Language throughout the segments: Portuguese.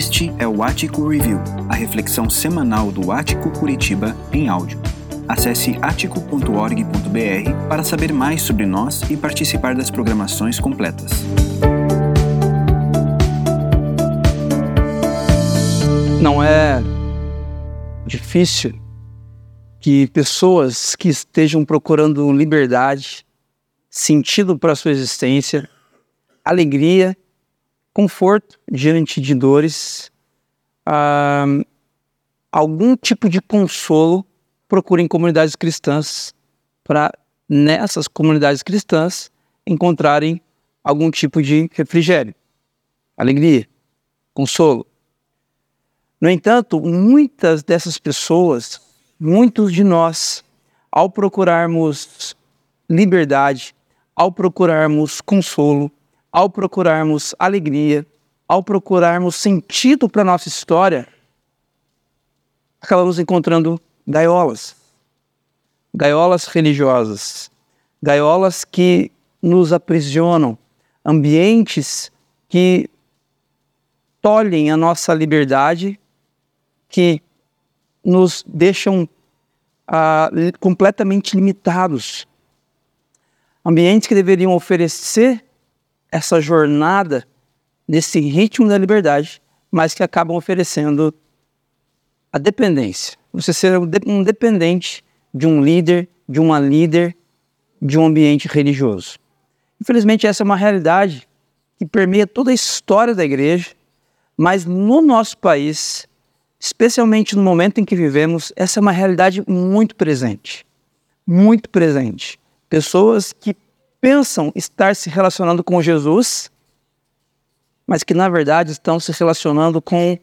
Este é o Ático Review, a reflexão semanal do Ático Curitiba em áudio. Acesse atico.org.br para saber mais sobre nós e participar das programações completas. Não é difícil que pessoas que estejam procurando liberdade, sentido para sua existência, alegria, conforto diante de dores, ah, algum tipo de consolo, procurem comunidades cristãs para nessas comunidades cristãs encontrarem algum tipo de refrigério, alegria, consolo. No entanto, muitas dessas pessoas, muitos de nós, ao procurarmos liberdade, ao procurarmos consolo, ao procurarmos alegria, ao procurarmos sentido para a nossa história, acabamos encontrando gaiolas. Gaiolas religiosas, gaiolas que nos aprisionam, ambientes que tolhem a nossa liberdade, que nos deixam ah, completamente limitados. Ambientes que deveriam oferecer essa jornada nesse ritmo da liberdade, mas que acabam oferecendo a dependência. Você ser um dependente de um líder, de uma líder, de um ambiente religioso. Infelizmente, essa é uma realidade que permeia toda a história da igreja, mas no nosso país, especialmente no momento em que vivemos, essa é uma realidade muito presente. Muito presente. Pessoas que pensam estar se relacionando com Jesus, mas que na verdade estão se relacionando com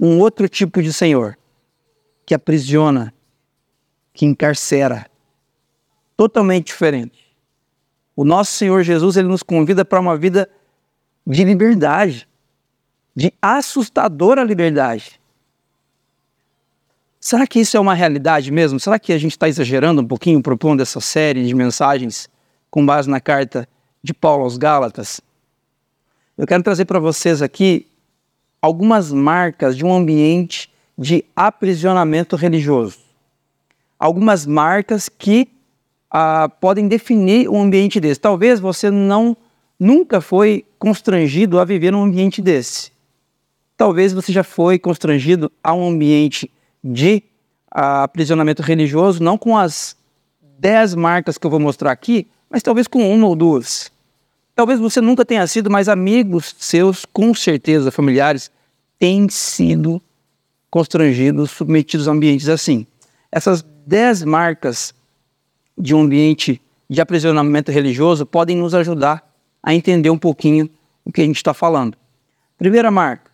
um outro tipo de Senhor, que aprisiona, que encarcera. Totalmente diferente. O nosso Senhor Jesus, ele nos convida para uma vida de liberdade, de assustadora liberdade. Será que isso é uma realidade mesmo? Será que a gente está exagerando um pouquinho propondo essa série de mensagens com base na carta de Paulo aos Gálatas, eu quero trazer para vocês aqui algumas marcas de um ambiente de aprisionamento religioso. Algumas marcas que ah, podem definir um ambiente desse. Talvez você não nunca foi constrangido a viver num ambiente desse. Talvez você já foi constrangido a um ambiente de ah, aprisionamento religioso, não com as dez marcas que eu vou mostrar aqui, mas talvez com uma ou duas. Talvez você nunca tenha sido, mas amigos seus, com certeza, familiares, têm sido constrangidos, submetidos a ambientes assim. Essas dez marcas de um ambiente de aprisionamento religioso podem nos ajudar a entender um pouquinho o que a gente está falando. Primeira marca: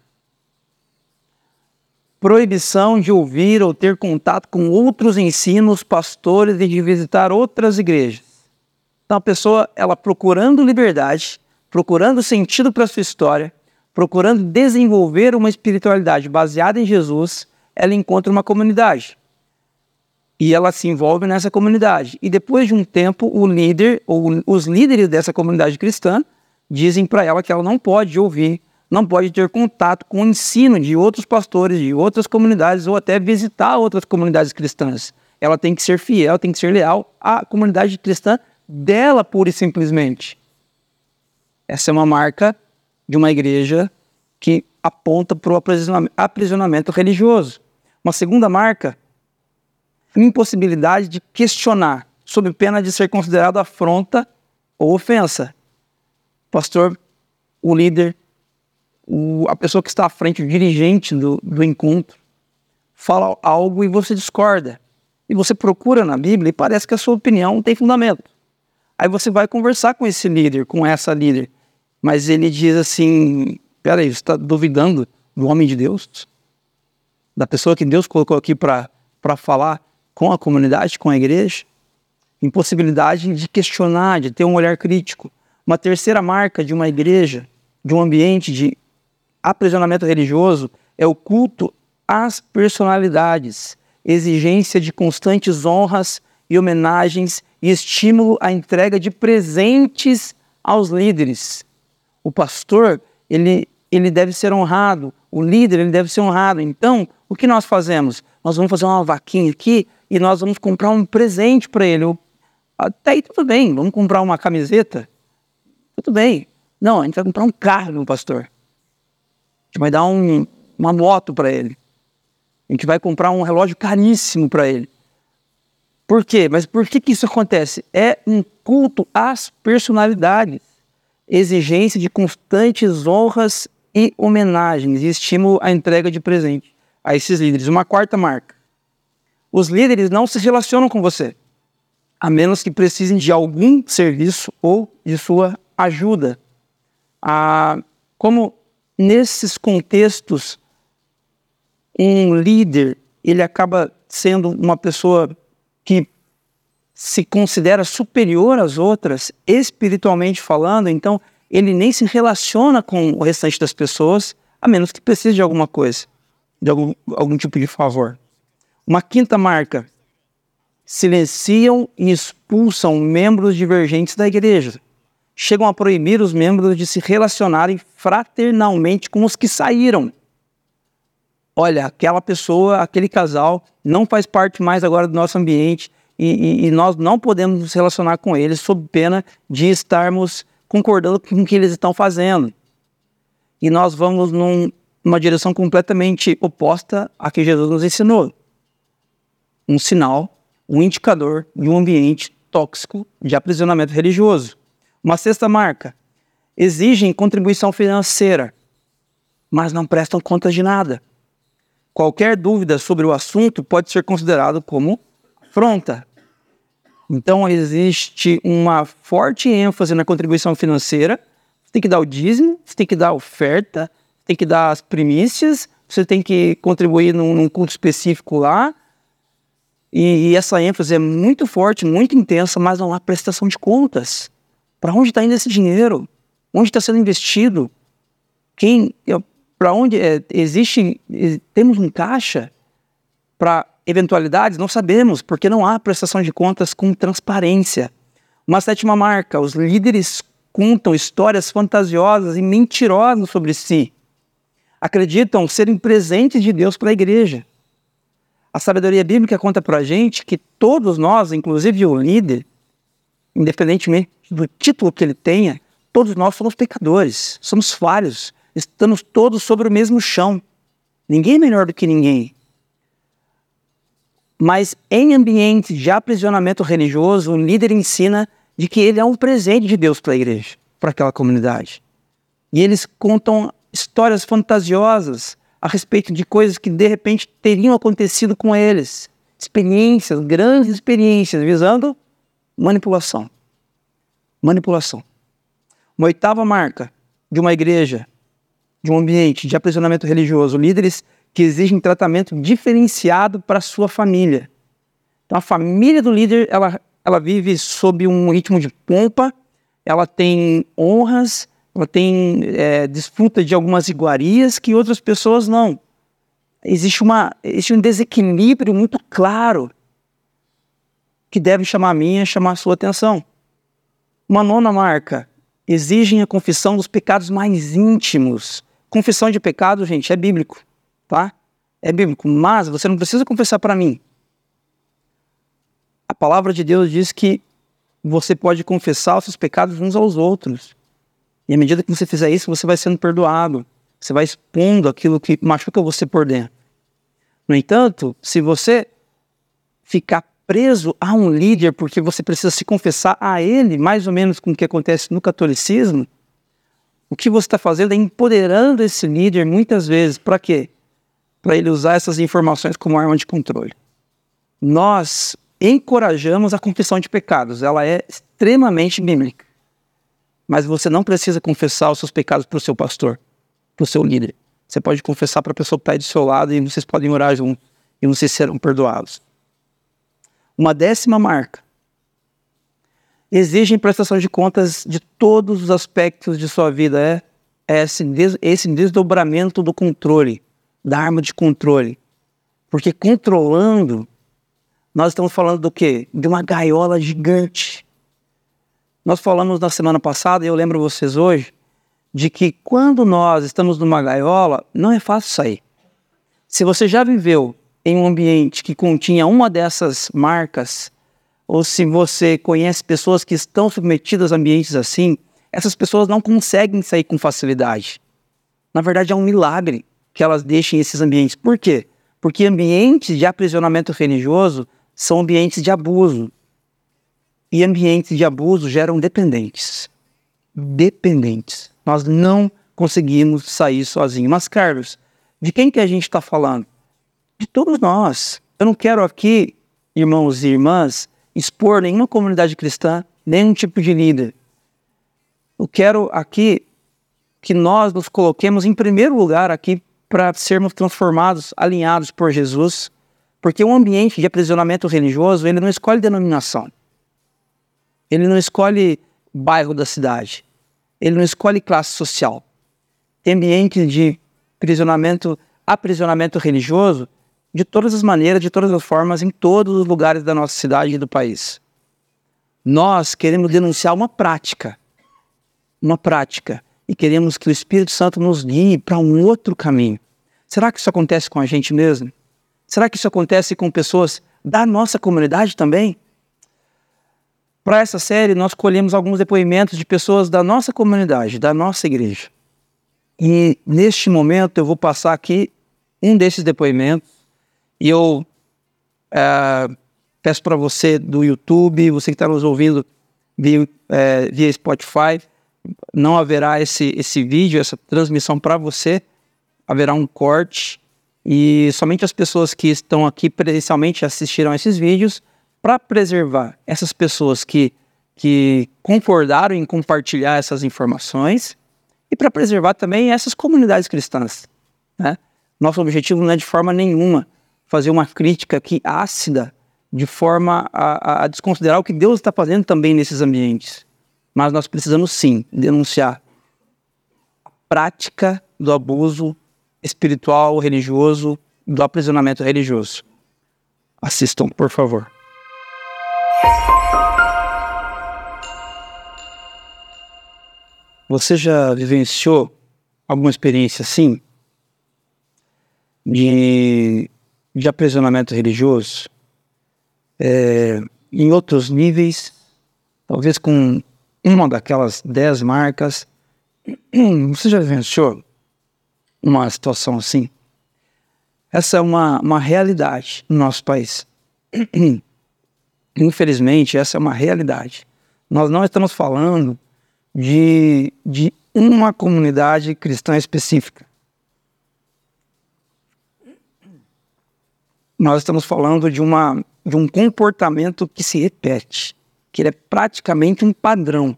proibição de ouvir ou ter contato com outros ensinos, pastores e de visitar outras igrejas. Então a pessoa, ela procurando liberdade, procurando sentido para sua história, procurando desenvolver uma espiritualidade baseada em Jesus, ela encontra uma comunidade. E ela se envolve nessa comunidade. E depois de um tempo, o líder ou os líderes dessa comunidade cristã dizem para ela que ela não pode ouvir, não pode ter contato com o ensino de outros pastores, de outras comunidades ou até visitar outras comunidades cristãs. Ela tem que ser fiel, tem que ser leal à comunidade cristã dela pura e simplesmente. Essa é uma marca de uma igreja que aponta para o aprisionamento religioso. Uma segunda marca, impossibilidade de questionar, sob pena de ser considerado afronta ou ofensa. Pastor, o líder, o, a pessoa que está à frente, o dirigente do, do encontro, fala algo e você discorda. E você procura na Bíblia e parece que a sua opinião tem fundamento. Aí você vai conversar com esse líder, com essa líder, mas ele diz assim: peraí, você está duvidando do homem de Deus? Da pessoa que Deus colocou aqui para falar com a comunidade, com a igreja? Impossibilidade de questionar, de ter um olhar crítico. Uma terceira marca de uma igreja, de um ambiente de aprisionamento religioso, é o culto às personalidades, exigência de constantes honras e homenagens e estímulo à entrega de presentes aos líderes. O pastor, ele ele deve ser honrado, o líder ele deve ser honrado. Então, o que nós fazemos? Nós vamos fazer uma vaquinha aqui e nós vamos comprar um presente para ele. Até aí tudo bem, vamos comprar uma camiseta? Tudo bem. Não, a gente vai comprar um carro meu pastor. A gente vai dar um, uma moto para ele. A gente vai comprar um relógio caríssimo para ele. Por quê? Mas por que, que isso acontece? É um culto às personalidades, exigência de constantes honras e homenagens e estímulo à entrega de presente a esses líderes. Uma quarta marca. Os líderes não se relacionam com você, a menos que precisem de algum serviço ou de sua ajuda. Ah, como nesses contextos, um líder ele acaba sendo uma pessoa se considera superior às outras, espiritualmente falando, então ele nem se relaciona com o restante das pessoas, a menos que precise de alguma coisa, de algum, algum tipo de favor. Uma quinta marca: silenciam e expulsam membros divergentes da igreja chegam a proibir os membros de se relacionarem fraternalmente com os que saíram. Olha, aquela pessoa, aquele casal, não faz parte mais agora do nosso ambiente e, e, e nós não podemos nos relacionar com eles sob pena de estarmos concordando com o que eles estão fazendo. E nós vamos num, numa direção completamente oposta à que Jesus nos ensinou. Um sinal, um indicador de um ambiente tóxico de aprisionamento religioso. Uma sexta marca: exigem contribuição financeira, mas não prestam conta de nada. Qualquer dúvida sobre o assunto pode ser considerado como afronta. Então existe uma forte ênfase na contribuição financeira. Você tem que dar o dízimo, você tem que dar a oferta, você tem que dar as primícias, você tem que contribuir num, num culto específico lá. E, e essa ênfase é muito forte, muito intensa, mas não há prestação de contas. Para onde está indo esse dinheiro? Onde está sendo investido? Quem? Para onde é, existe? Temos um caixa para eventualidades? Não sabemos, porque não há prestação de contas com transparência. Uma sétima marca: os líderes contam histórias fantasiosas e mentirosas sobre si. Acreditam serem presentes de Deus para a igreja. A sabedoria bíblica conta para a gente que todos nós, inclusive o líder, independentemente do título que ele tenha, todos nós somos pecadores, somos falhos, estamos todos sobre o mesmo chão. Ninguém é melhor do que ninguém. Mas em ambiente de aprisionamento religioso, o líder ensina de que ele é um presente de Deus para a igreja, para aquela comunidade. E eles contam histórias fantasiosas a respeito de coisas que de repente teriam acontecido com eles. Experiências, grandes experiências, visando manipulação. Manipulação. Uma oitava marca de uma igreja, de um ambiente de aprisionamento religioso, líderes que exigem tratamento diferenciado para sua família. Então, a família do líder, ela, ela vive sob um ritmo de pompa, ela tem honras, ela tem é, desfruta de algumas iguarias que outras pessoas não. Existe, uma, existe um desequilíbrio muito claro que deve chamar a minha, chamar a sua atenção. Uma nona marca, exigem a confissão dos pecados mais íntimos. Confissão de pecado, gente, é bíblico, tá? É bíblico, mas você não precisa confessar para mim. A palavra de Deus diz que você pode confessar os seus pecados uns aos outros. E à medida que você fizer isso, você vai sendo perdoado. Você vai expondo aquilo que machuca você por dentro. No entanto, se você ficar preso a um líder porque você precisa se confessar a ele, mais ou menos com o que acontece no catolicismo, o que você está fazendo é empoderando esse líder muitas vezes. Para quê? Para ele usar essas informações como arma de controle. Nós encorajamos a confissão de pecados, ela é extremamente bíblica. Mas você não precisa confessar os seus pecados para o seu pastor, para o seu líder. Você pode confessar para a pessoa que está do seu lado e vocês podem orar juntos e vocês serão perdoados. Uma décima marca. Exigem prestação de contas de todos os aspectos de sua vida. É, é esse desdobramento do controle, da arma de controle. Porque controlando, nós estamos falando do quê? De uma gaiola gigante. Nós falamos na semana passada, e eu lembro vocês hoje, de que quando nós estamos numa gaiola, não é fácil sair. Se você já viveu em um ambiente que continha uma dessas marcas, ou se você conhece pessoas que estão submetidas a ambientes assim, essas pessoas não conseguem sair com facilidade. Na verdade, é um milagre que elas deixem esses ambientes. Por quê? Porque ambientes de aprisionamento religioso são ambientes de abuso. E ambientes de abuso geram dependentes. Dependentes. Nós não conseguimos sair sozinhos. Mas, Carlos, de quem que a gente está falando? De todos nós. Eu não quero aqui, irmãos e irmãs, expor nenhuma comunidade cristã, nenhum tipo de líder. Eu quero aqui que nós nos coloquemos em primeiro lugar aqui para sermos transformados, alinhados por Jesus, porque um ambiente de aprisionamento religioso, ele não escolhe denominação. Ele não escolhe bairro da cidade. Ele não escolhe classe social. Tem ambiente de aprisionamento, aprisionamento religioso de todas as maneiras, de todas as formas, em todos os lugares da nossa cidade e do país. Nós queremos denunciar uma prática, uma prática e queremos que o Espírito Santo nos guie para um outro caminho. Será que isso acontece com a gente mesmo? Será que isso acontece com pessoas da nossa comunidade também? Para essa série, nós colhemos alguns depoimentos de pessoas da nossa comunidade, da nossa igreja. E neste momento eu vou passar aqui um desses depoimentos e eu é, peço para você do YouTube, você que está nos ouvindo via, é, via Spotify, não haverá esse, esse vídeo, essa transmissão para você, haverá um corte e somente as pessoas que estão aqui presencialmente assistirão esses vídeos para preservar essas pessoas que, que concordaram em compartilhar essas informações e para preservar também essas comunidades cristãs. Né? Nosso objetivo não é de forma nenhuma fazer uma crítica aqui ácida de forma a, a desconsiderar o que Deus está fazendo também nesses ambientes. Mas nós precisamos sim denunciar a prática do abuso espiritual, religioso, do aprisionamento religioso. Assistam, por favor. Você já vivenciou alguma experiência assim? De, de aprisionamento religioso? É, em outros níveis, talvez com uma daquelas dez marcas. Você já vivenciou uma situação assim? Essa é uma, uma realidade no nosso país. Infelizmente, essa é uma realidade. Nós não estamos falando de, de uma comunidade cristã específica. Nós estamos falando de, uma, de um comportamento que se repete que ele é praticamente um padrão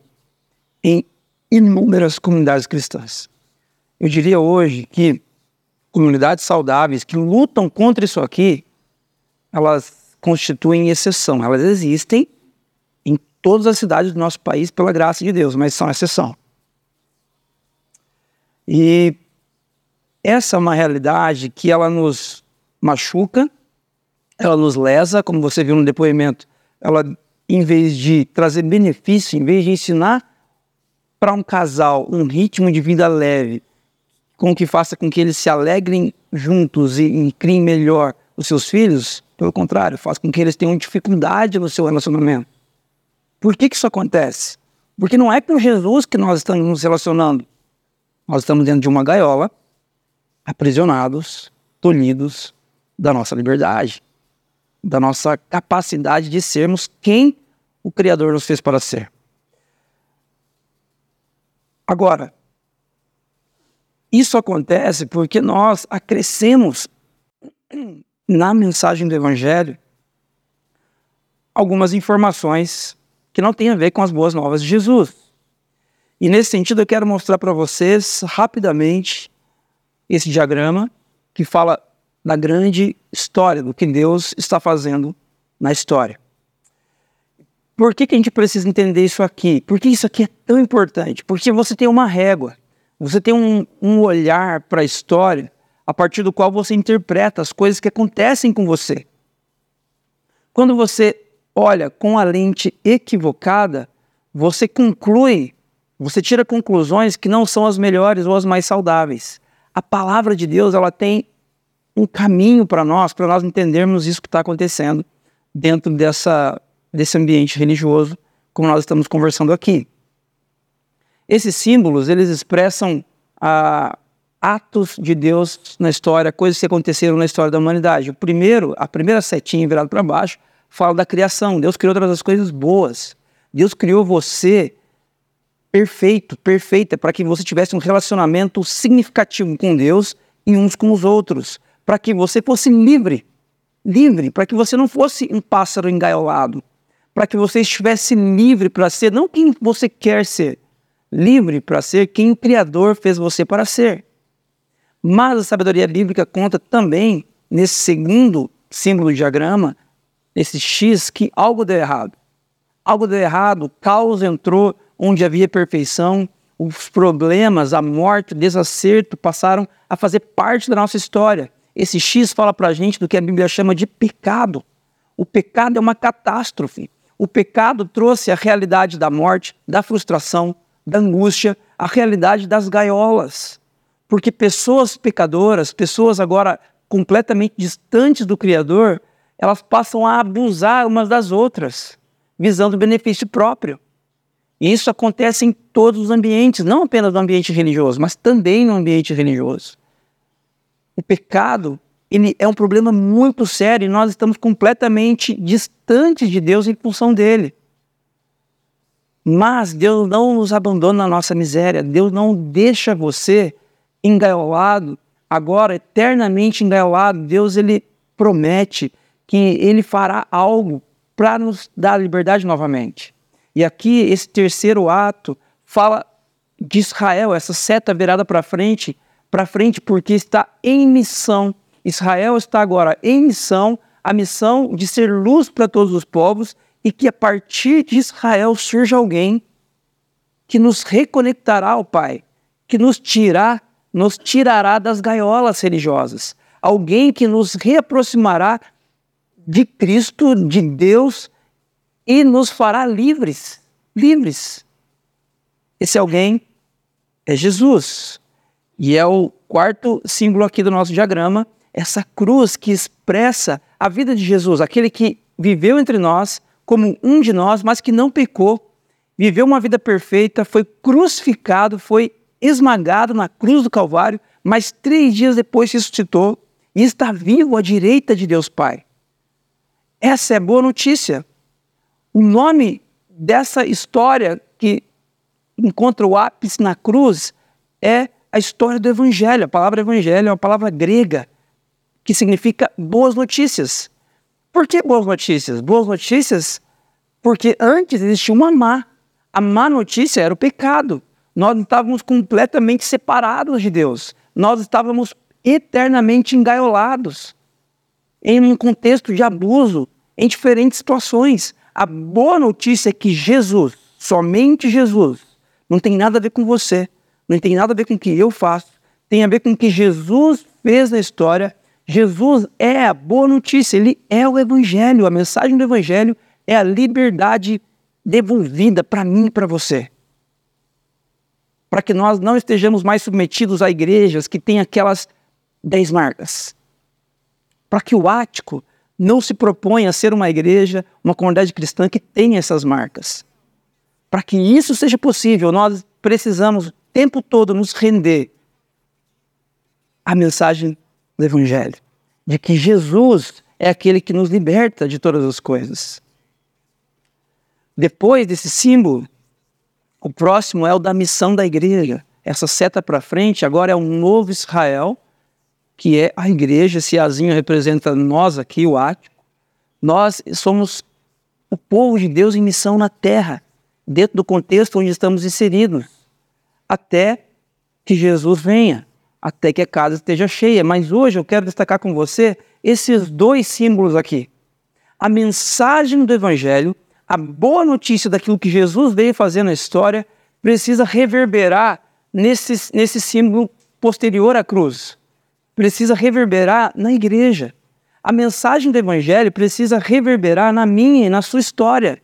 em inúmeras comunidades cristãs. Eu diria hoje que comunidades saudáveis que lutam contra isso aqui, elas constituem exceção. Elas existem em todas as cidades do nosso país pela graça de Deus, mas são exceção. E essa é uma realidade que ela nos machuca, ela nos lesa, como você viu no depoimento, ela em vez de trazer benefício, em vez de ensinar para um casal um ritmo de vida leve, com que faça com que eles se alegrem juntos e, e criem melhor os seus filhos, pelo contrário, faz com que eles tenham dificuldade no seu relacionamento. Por que, que isso acontece? Porque não é com Jesus que nós estamos nos relacionando. Nós estamos dentro de uma gaiola, aprisionados, tolhidos da nossa liberdade, da nossa capacidade de sermos quem o Criador nos fez para ser. Agora, isso acontece porque nós acrescemos na mensagem do Evangelho algumas informações que não têm a ver com as boas novas de Jesus. E nesse sentido eu quero mostrar para vocês rapidamente esse diagrama que fala da grande história do que Deus está fazendo na história. Por que, que a gente precisa entender isso aqui? Por que isso aqui é tão importante? Porque você tem uma régua, você tem um, um olhar para a história a partir do qual você interpreta as coisas que acontecem com você. Quando você olha com a lente equivocada, você conclui, você tira conclusões que não são as melhores ou as mais saudáveis. A palavra de Deus, ela tem um caminho para nós, para nós entendermos isso que está acontecendo dentro dessa, desse ambiente religioso, como nós estamos conversando aqui. Esses símbolos, eles expressam ah, atos de Deus na história, coisas que aconteceram na história da humanidade. O primeiro, a primeira setinha virada para baixo, fala da criação. Deus criou todas as coisas boas. Deus criou você perfeito, perfeita, para que você tivesse um relacionamento significativo com Deus e uns com os outros, para que você fosse livre, livre, para que você não fosse um pássaro engaiolado, para que você estivesse livre para ser não quem você quer ser, livre para ser quem o Criador fez você para ser. Mas a sabedoria bíblica conta também, nesse segundo símbolo do diagrama, esse X, que algo deu errado. Algo deu errado, o caos entrou onde havia perfeição, os problemas, a morte, o desacerto passaram a fazer parte da nossa história. Esse X fala para a gente do que a Bíblia chama de pecado. O pecado é uma catástrofe. O pecado trouxe a realidade da morte, da frustração, da angústia, a realidade das gaiolas. Porque pessoas pecadoras, pessoas agora completamente distantes do Criador, elas passam a abusar umas das outras, visando benefício próprio. E isso acontece em todos os ambientes, não apenas no ambiente religioso, mas também no ambiente religioso. O pecado ele é um problema muito sério e nós estamos completamente distantes de Deus em função dele. Mas Deus não nos abandona na nossa miséria, Deus não deixa você engaiolado, agora eternamente engaiolado, Deus ele promete que ele fará algo para nos dar liberdade novamente. E aqui esse terceiro ato fala de Israel, essa seta virada para frente, para frente porque está em missão. Israel está agora em missão, a missão de ser luz para todos os povos e que a partir de Israel surja alguém que nos reconectará ao Pai, que nos tirar nos tirará das gaiolas religiosas. Alguém que nos reaproximará de Cristo, de Deus e nos fará livres. Livres. Esse alguém é Jesus. E é o quarto símbolo aqui do nosso diagrama, essa cruz que expressa a vida de Jesus, aquele que viveu entre nós como um de nós, mas que não pecou, viveu uma vida perfeita, foi crucificado, foi esmagado na cruz do Calvário, mas três dias depois ressuscitou e está vivo à direita de Deus Pai. Essa é boa notícia. O nome dessa história que encontra o ápice na cruz é a história do Evangelho. A palavra Evangelho é uma palavra grega que significa boas notícias. Por que boas notícias? Boas notícias porque antes existia uma má. A má notícia era o pecado. Nós estávamos completamente separados de Deus. Nós estávamos eternamente engaiolados em um contexto de abuso, em diferentes situações. A boa notícia é que Jesus, somente Jesus, não tem nada a ver com você, não tem nada a ver com o que eu faço, tem a ver com o que Jesus fez na história. Jesus é a boa notícia, ele é o Evangelho. A mensagem do Evangelho é a liberdade devolvida para mim e para você para que nós não estejamos mais submetidos a igrejas que têm aquelas dez marcas. Para que o ático não se proponha a ser uma igreja, uma comunidade cristã que tenha essas marcas. Para que isso seja possível, nós precisamos o tempo todo nos render à mensagem do Evangelho, de que Jesus é aquele que nos liberta de todas as coisas. Depois desse símbolo, o próximo é o da missão da igreja. Essa seta para frente agora é um novo Israel, que é a igreja. Esse azinho representa nós aqui, o ático. Nós somos o povo de Deus em missão na terra, dentro do contexto onde estamos inseridos, até que Jesus venha, até que a casa esteja cheia. Mas hoje eu quero destacar com você esses dois símbolos aqui. A mensagem do Evangelho a boa notícia daquilo que Jesus veio fazer na história precisa reverberar nesse, nesse símbolo posterior à cruz. Precisa reverberar na igreja. A mensagem do Evangelho precisa reverberar na minha e na sua história.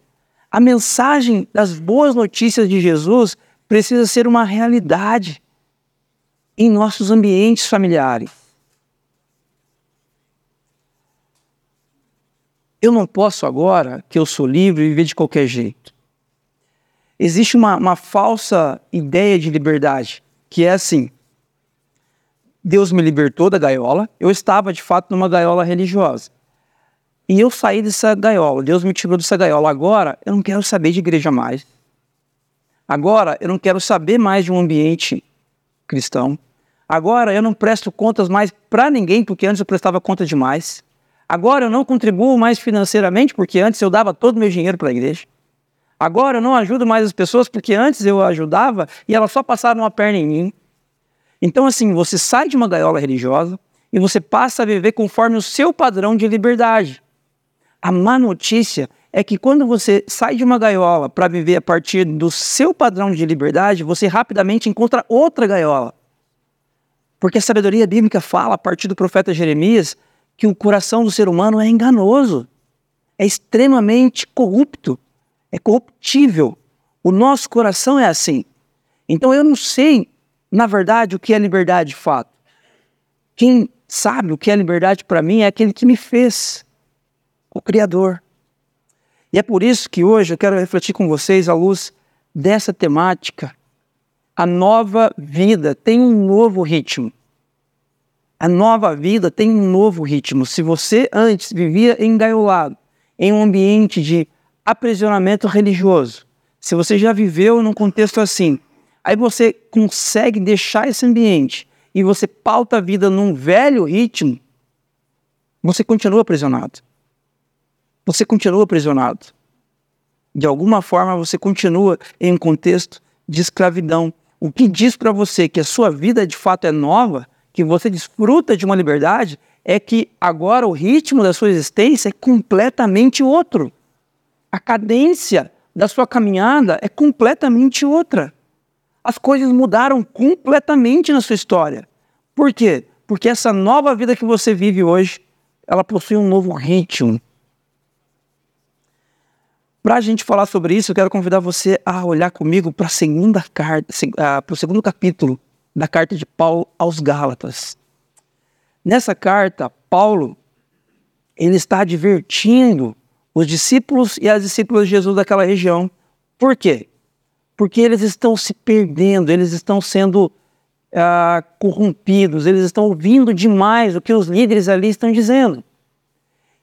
A mensagem das boas notícias de Jesus precisa ser uma realidade em nossos ambientes familiares. Eu não posso agora, que eu sou livre, viver de qualquer jeito. Existe uma, uma falsa ideia de liberdade, que é assim: Deus me libertou da gaiola, eu estava de fato numa gaiola religiosa. E eu saí dessa gaiola, Deus me tirou dessa gaiola. Agora eu não quero saber de igreja mais. Agora eu não quero saber mais de um ambiente cristão. Agora eu não presto contas mais para ninguém, porque antes eu prestava conta demais. Agora eu não contribuo mais financeiramente, porque antes eu dava todo o meu dinheiro para a igreja. Agora eu não ajudo mais as pessoas, porque antes eu ajudava e elas só passaram uma perna em mim. Então, assim, você sai de uma gaiola religiosa e você passa a viver conforme o seu padrão de liberdade. A má notícia é que quando você sai de uma gaiola para viver a partir do seu padrão de liberdade, você rapidamente encontra outra gaiola. Porque a sabedoria bíblica fala, a partir do profeta Jeremias, que o coração do ser humano é enganoso, é extremamente corrupto, é corruptível. O nosso coração é assim. Então eu não sei, na verdade, o que é liberdade de fato. Quem sabe o que é liberdade para mim é aquele que me fez, o Criador. E é por isso que hoje eu quero refletir com vocês à luz dessa temática. A nova vida tem um novo ritmo. A nova vida tem um novo ritmo. Se você antes vivia engaiolado, em um ambiente de aprisionamento religioso, se você já viveu num contexto assim, aí você consegue deixar esse ambiente e você pauta a vida num velho ritmo, você continua aprisionado você continua aprisionado. De alguma forma, você continua em um contexto de escravidão. O que diz para você que a sua vida de fato é nova, que você desfruta de uma liberdade, é que agora o ritmo da sua existência é completamente outro. A cadência da sua caminhada é completamente outra. As coisas mudaram completamente na sua história. Por quê? Porque essa nova vida que você vive hoje, ela possui um novo ritmo, para a gente falar sobre isso, eu quero convidar você a olhar comigo para segunda carta, uh, para o segundo capítulo da carta de Paulo aos Gálatas. Nessa carta, Paulo ele está advertindo os discípulos e as discípulas de Jesus daquela região. Por quê? Porque eles estão se perdendo, eles estão sendo uh, corrompidos, eles estão ouvindo demais o que os líderes ali estão dizendo.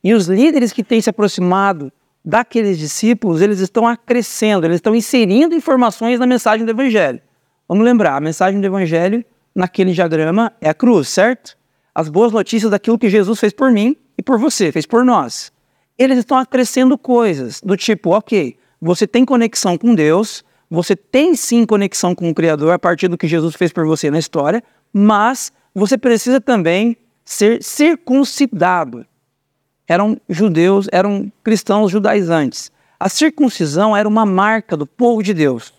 E os líderes que têm se aproximado daqueles discípulos, eles estão acrescendo, eles estão inserindo informações na mensagem do Evangelho. Vamos lembrar, a mensagem do Evangelho, naquele diagrama, é a cruz, certo? As boas notícias daquilo que Jesus fez por mim e por você, fez por nós. Eles estão acrescendo coisas do tipo, ok, você tem conexão com Deus, você tem sim conexão com o Criador a partir do que Jesus fez por você na história, mas você precisa também ser circuncidado eram judeus, eram cristãos judaizantes. A circuncisão era uma marca do povo de Deus.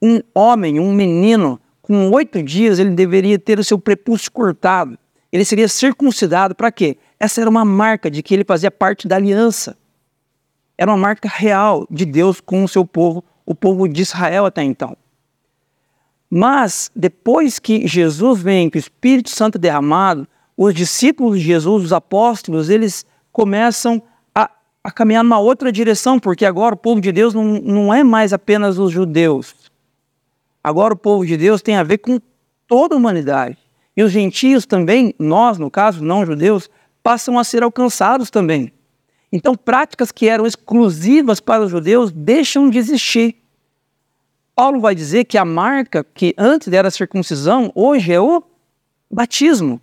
Um homem, um menino, com oito dias, ele deveria ter o seu prepúcio cortado. Ele seria circuncidado para quê? Essa era uma marca de que ele fazia parte da aliança. Era uma marca real de Deus com o seu povo, o povo de Israel até então. Mas depois que Jesus vem, que o Espírito Santo é derramado, os discípulos de Jesus, os apóstolos, eles começam a, a caminhar numa outra direção, porque agora o povo de Deus não, não é mais apenas os judeus. Agora o povo de Deus tem a ver com toda a humanidade. E os gentios também, nós, no caso, não judeus, passam a ser alcançados também. Então, práticas que eram exclusivas para os judeus deixam de existir. Paulo vai dizer que a marca que antes era a circuncisão, hoje é o batismo.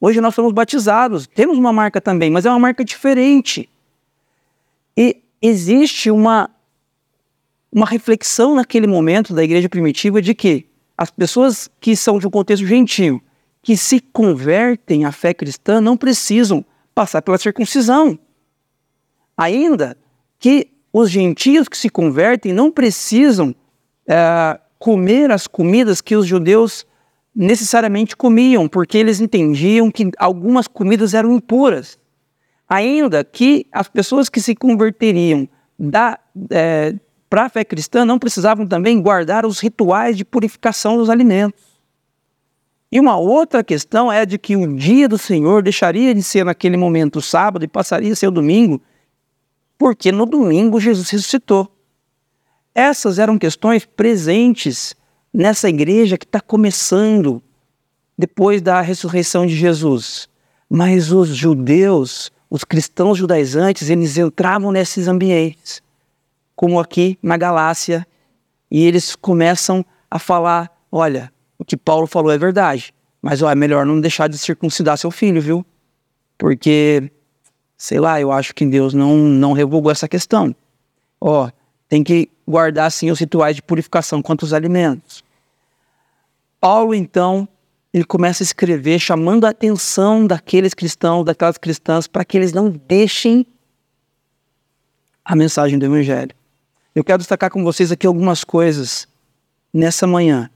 Hoje nós somos batizados, temos uma marca também, mas é uma marca diferente. E existe uma, uma reflexão naquele momento da igreja primitiva de que as pessoas que são de um contexto gentil, que se convertem à fé cristã, não precisam passar pela circuncisão. Ainda que os gentios que se convertem não precisam é, comer as comidas que os judeus necessariamente comiam, porque eles entendiam que algumas comidas eram impuras. Ainda que as pessoas que se converteriam da, é, para a fé cristã, não precisavam também guardar os rituais de purificação dos alimentos. E uma outra questão é de que o dia do Senhor deixaria de ser naquele momento sábado e passaria a ser o domingo, porque no domingo Jesus ressuscitou. Essas eram questões presentes nessa igreja que está começando depois da ressurreição de Jesus. Mas os judeus, os cristãos judaizantes, eles entravam nesses ambientes, como aqui na Galácia, e eles começam a falar: olha, o que Paulo falou é verdade, mas ó, é melhor não deixar de circuncidar seu filho, viu? Porque, sei lá, eu acho que Deus não, não revogou essa questão. Ó, tem que guardar sim os rituais de purificação quanto os alimentos. Paulo, então, ele começa a escrever chamando a atenção daqueles cristãos, daquelas cristãs, para que eles não deixem a mensagem do Evangelho. Eu quero destacar com vocês aqui algumas coisas nessa manhã,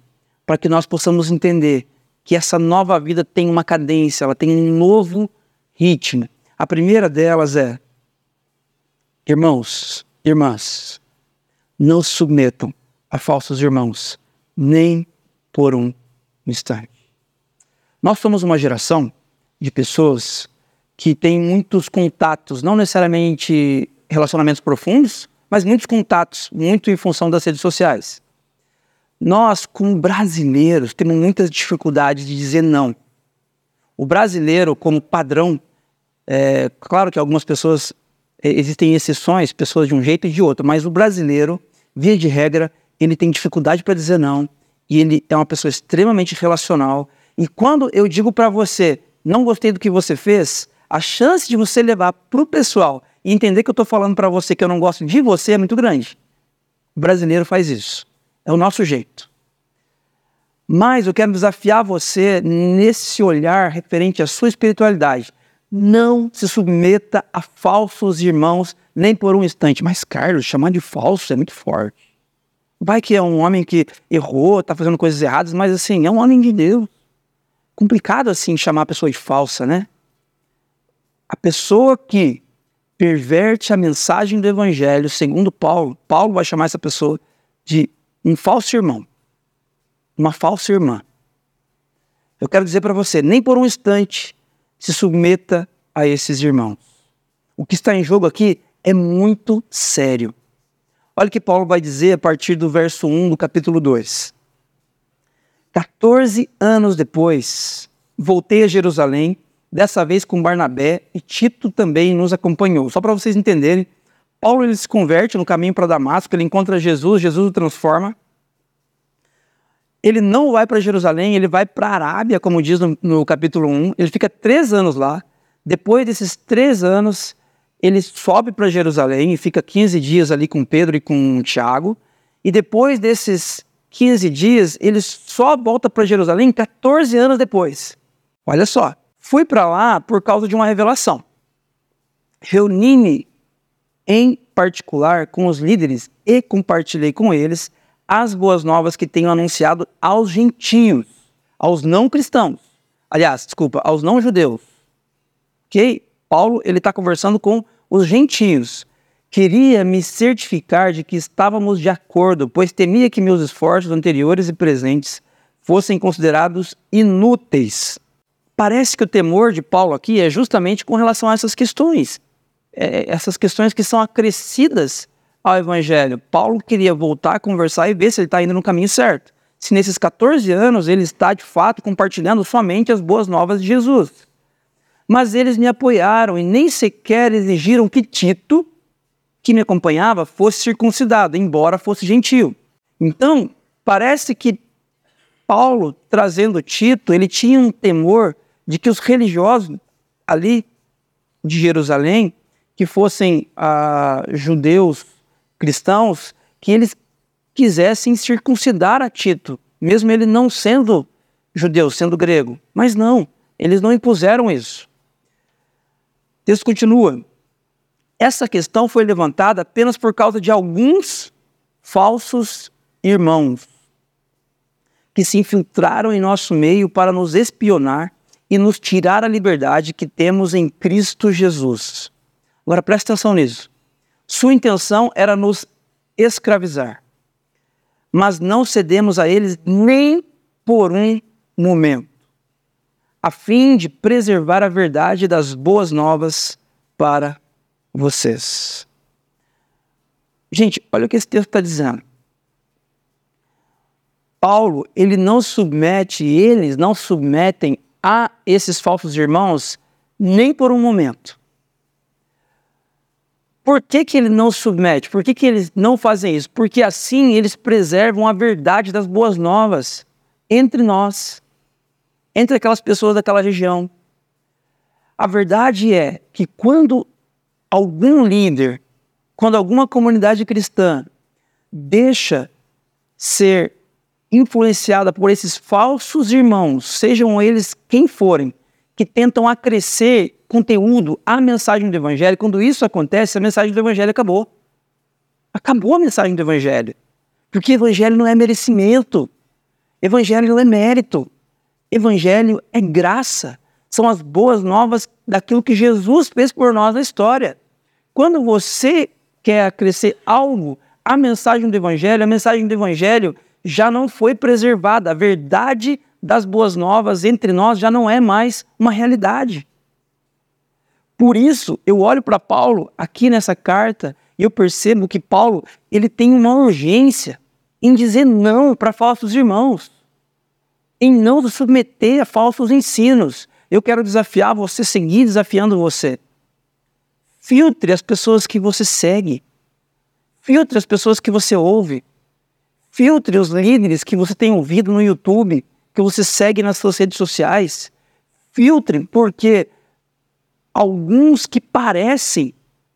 para que nós possamos entender que essa nova vida tem uma cadência, ela tem um novo ritmo. A primeira delas é: irmãos, irmãs, não se submetam a falsos irmãos, nem por um instante. Nós somos uma geração de pessoas que tem muitos contatos, não necessariamente relacionamentos profundos, mas muitos contatos, muito em função das redes sociais. Nós, como brasileiros, temos muitas dificuldades de dizer não. O brasileiro, como padrão, é, claro que algumas pessoas, é, existem exceções, pessoas de um jeito e de outro, mas o brasileiro, via de regra, ele tem dificuldade para dizer não e ele é uma pessoa extremamente relacional. E quando eu digo para você, não gostei do que você fez, a chance de você levar para o pessoal e entender que eu estou falando para você que eu não gosto de você é muito grande. O brasileiro faz isso. É o nosso jeito. Mas eu quero desafiar você nesse olhar referente à sua espiritualidade. Não se submeta a falsos irmãos nem por um instante. Mas, Carlos, chamar de falso é muito forte. Vai que é um homem que errou, está fazendo coisas erradas, mas assim, é um homem de Deus. Complicado assim chamar a pessoa de falsa, né? A pessoa que perverte a mensagem do evangelho, segundo Paulo, Paulo vai chamar essa pessoa de um falso irmão, uma falsa irmã. Eu quero dizer para você, nem por um instante se submeta a esses irmãos. O que está em jogo aqui é muito sério. Olha o que Paulo vai dizer a partir do verso 1 do capítulo 2. 14 anos depois, voltei a Jerusalém, dessa vez com Barnabé, e Tito também nos acompanhou. Só para vocês entenderem, Paulo ele se converte no caminho para Damasco, ele encontra Jesus, Jesus o transforma. Ele não vai para Jerusalém, ele vai para a Arábia, como diz no, no, capítulo 1. Ele fica três anos lá. Depois desses três anos, ele sobe para Jerusalém e fica 15 dias ali com Pedro e com Tiago. E depois desses 15 dias, ele só volta para Jerusalém 14 anos depois. Olha só, fui para lá por causa de uma revelação. Reuni-me em particular com os líderes e compartilhei com eles as boas novas que tenho anunciado aos gentios, aos não cristãos. Aliás, desculpa, aos não judeus. Ok? Paulo ele está conversando com os gentios. Queria me certificar de que estávamos de acordo, pois temia que meus esforços anteriores e presentes fossem considerados inúteis. Parece que o temor de Paulo aqui é justamente com relação a essas questões é, essas questões que são acrescidas ao Evangelho. Paulo queria voltar a conversar e ver se ele está indo no caminho certo. Se nesses 14 anos ele está de fato compartilhando somente as boas novas de Jesus. Mas eles me apoiaram e nem sequer exigiram que Tito, que me acompanhava, fosse circuncidado, embora fosse gentil. Então, parece que Paulo, trazendo Tito, ele tinha um temor de que os religiosos ali de Jerusalém que fossem ah, judeus cristãos, que eles quisessem circuncidar a Tito, mesmo ele não sendo judeu, sendo grego. Mas não, eles não impuseram isso. Texto continua. Essa questão foi levantada apenas por causa de alguns falsos irmãos que se infiltraram em nosso meio para nos espionar e nos tirar a liberdade que temos em Cristo Jesus. Agora preste atenção nisso. Sua intenção era nos escravizar, mas não cedemos a eles nem por um momento, a fim de preservar a verdade das boas novas para vocês. Gente, olha o que esse texto está dizendo. Paulo, ele não submete, eles não submetem a esses falsos irmãos nem por um momento. Por que, que ele não submete? Por que, que eles não fazem isso? Porque assim eles preservam a verdade das boas novas entre nós, entre aquelas pessoas daquela região. A verdade é que quando algum líder, quando alguma comunidade cristã deixa ser influenciada por esses falsos irmãos, sejam eles quem forem, que tentam acrescer conteúdo à mensagem do Evangelho, quando isso acontece, a mensagem do Evangelho acabou. Acabou a mensagem do Evangelho. Porque Evangelho não é merecimento. Evangelho não é mérito. Evangelho é graça. São as boas novas daquilo que Jesus fez por nós na história. Quando você quer acrescer algo à mensagem do Evangelho, a mensagem do Evangelho já não foi preservada. A verdade das boas novas entre nós já não é mais uma realidade. Por isso, eu olho para Paulo aqui nessa carta e eu percebo que Paulo ele tem uma urgência em dizer não para falsos irmãos, em não submeter a falsos ensinos. Eu quero desafiar você, seguir desafiando você. Filtre as pessoas que você segue. Filtre as pessoas que você ouve. Filtre os líderes que você tem ouvido no YouTube, que você segue nas suas redes sociais. Filtre, porque alguns que parecem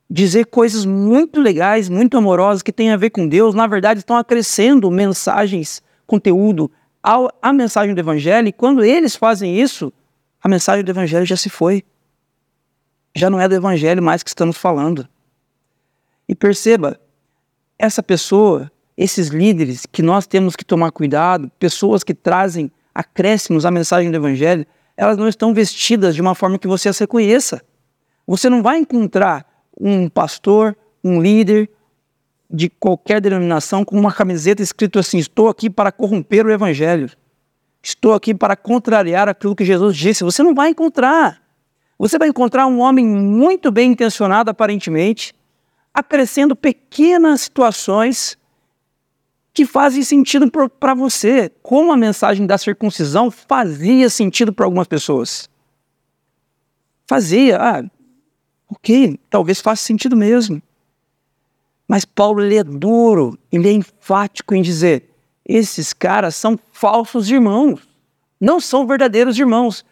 dizer coisas muito legais, muito amorosas, que têm a ver com Deus, na verdade estão acrescendo mensagens, conteúdo à mensagem do Evangelho, e quando eles fazem isso, a mensagem do Evangelho já se foi. Já não é do Evangelho mais que estamos falando. E perceba, essa pessoa esses líderes que nós temos que tomar cuidado, pessoas que trazem acréscimos à mensagem do Evangelho, elas não estão vestidas de uma forma que você as reconheça. Você não vai encontrar um pastor, um líder de qualquer denominação com uma camiseta escrito assim: Estou aqui para corromper o Evangelho. Estou aqui para contrariar aquilo que Jesus disse. Você não vai encontrar. Você vai encontrar um homem muito bem intencionado, aparentemente, acrescendo pequenas situações que fazem sentido para você, como a mensagem da circuncisão fazia sentido para algumas pessoas. Fazia, ah, ok, talvez faça sentido mesmo. Mas Paulo ele é duro, ele é enfático em dizer: esses caras são falsos irmãos, não são verdadeiros irmãos.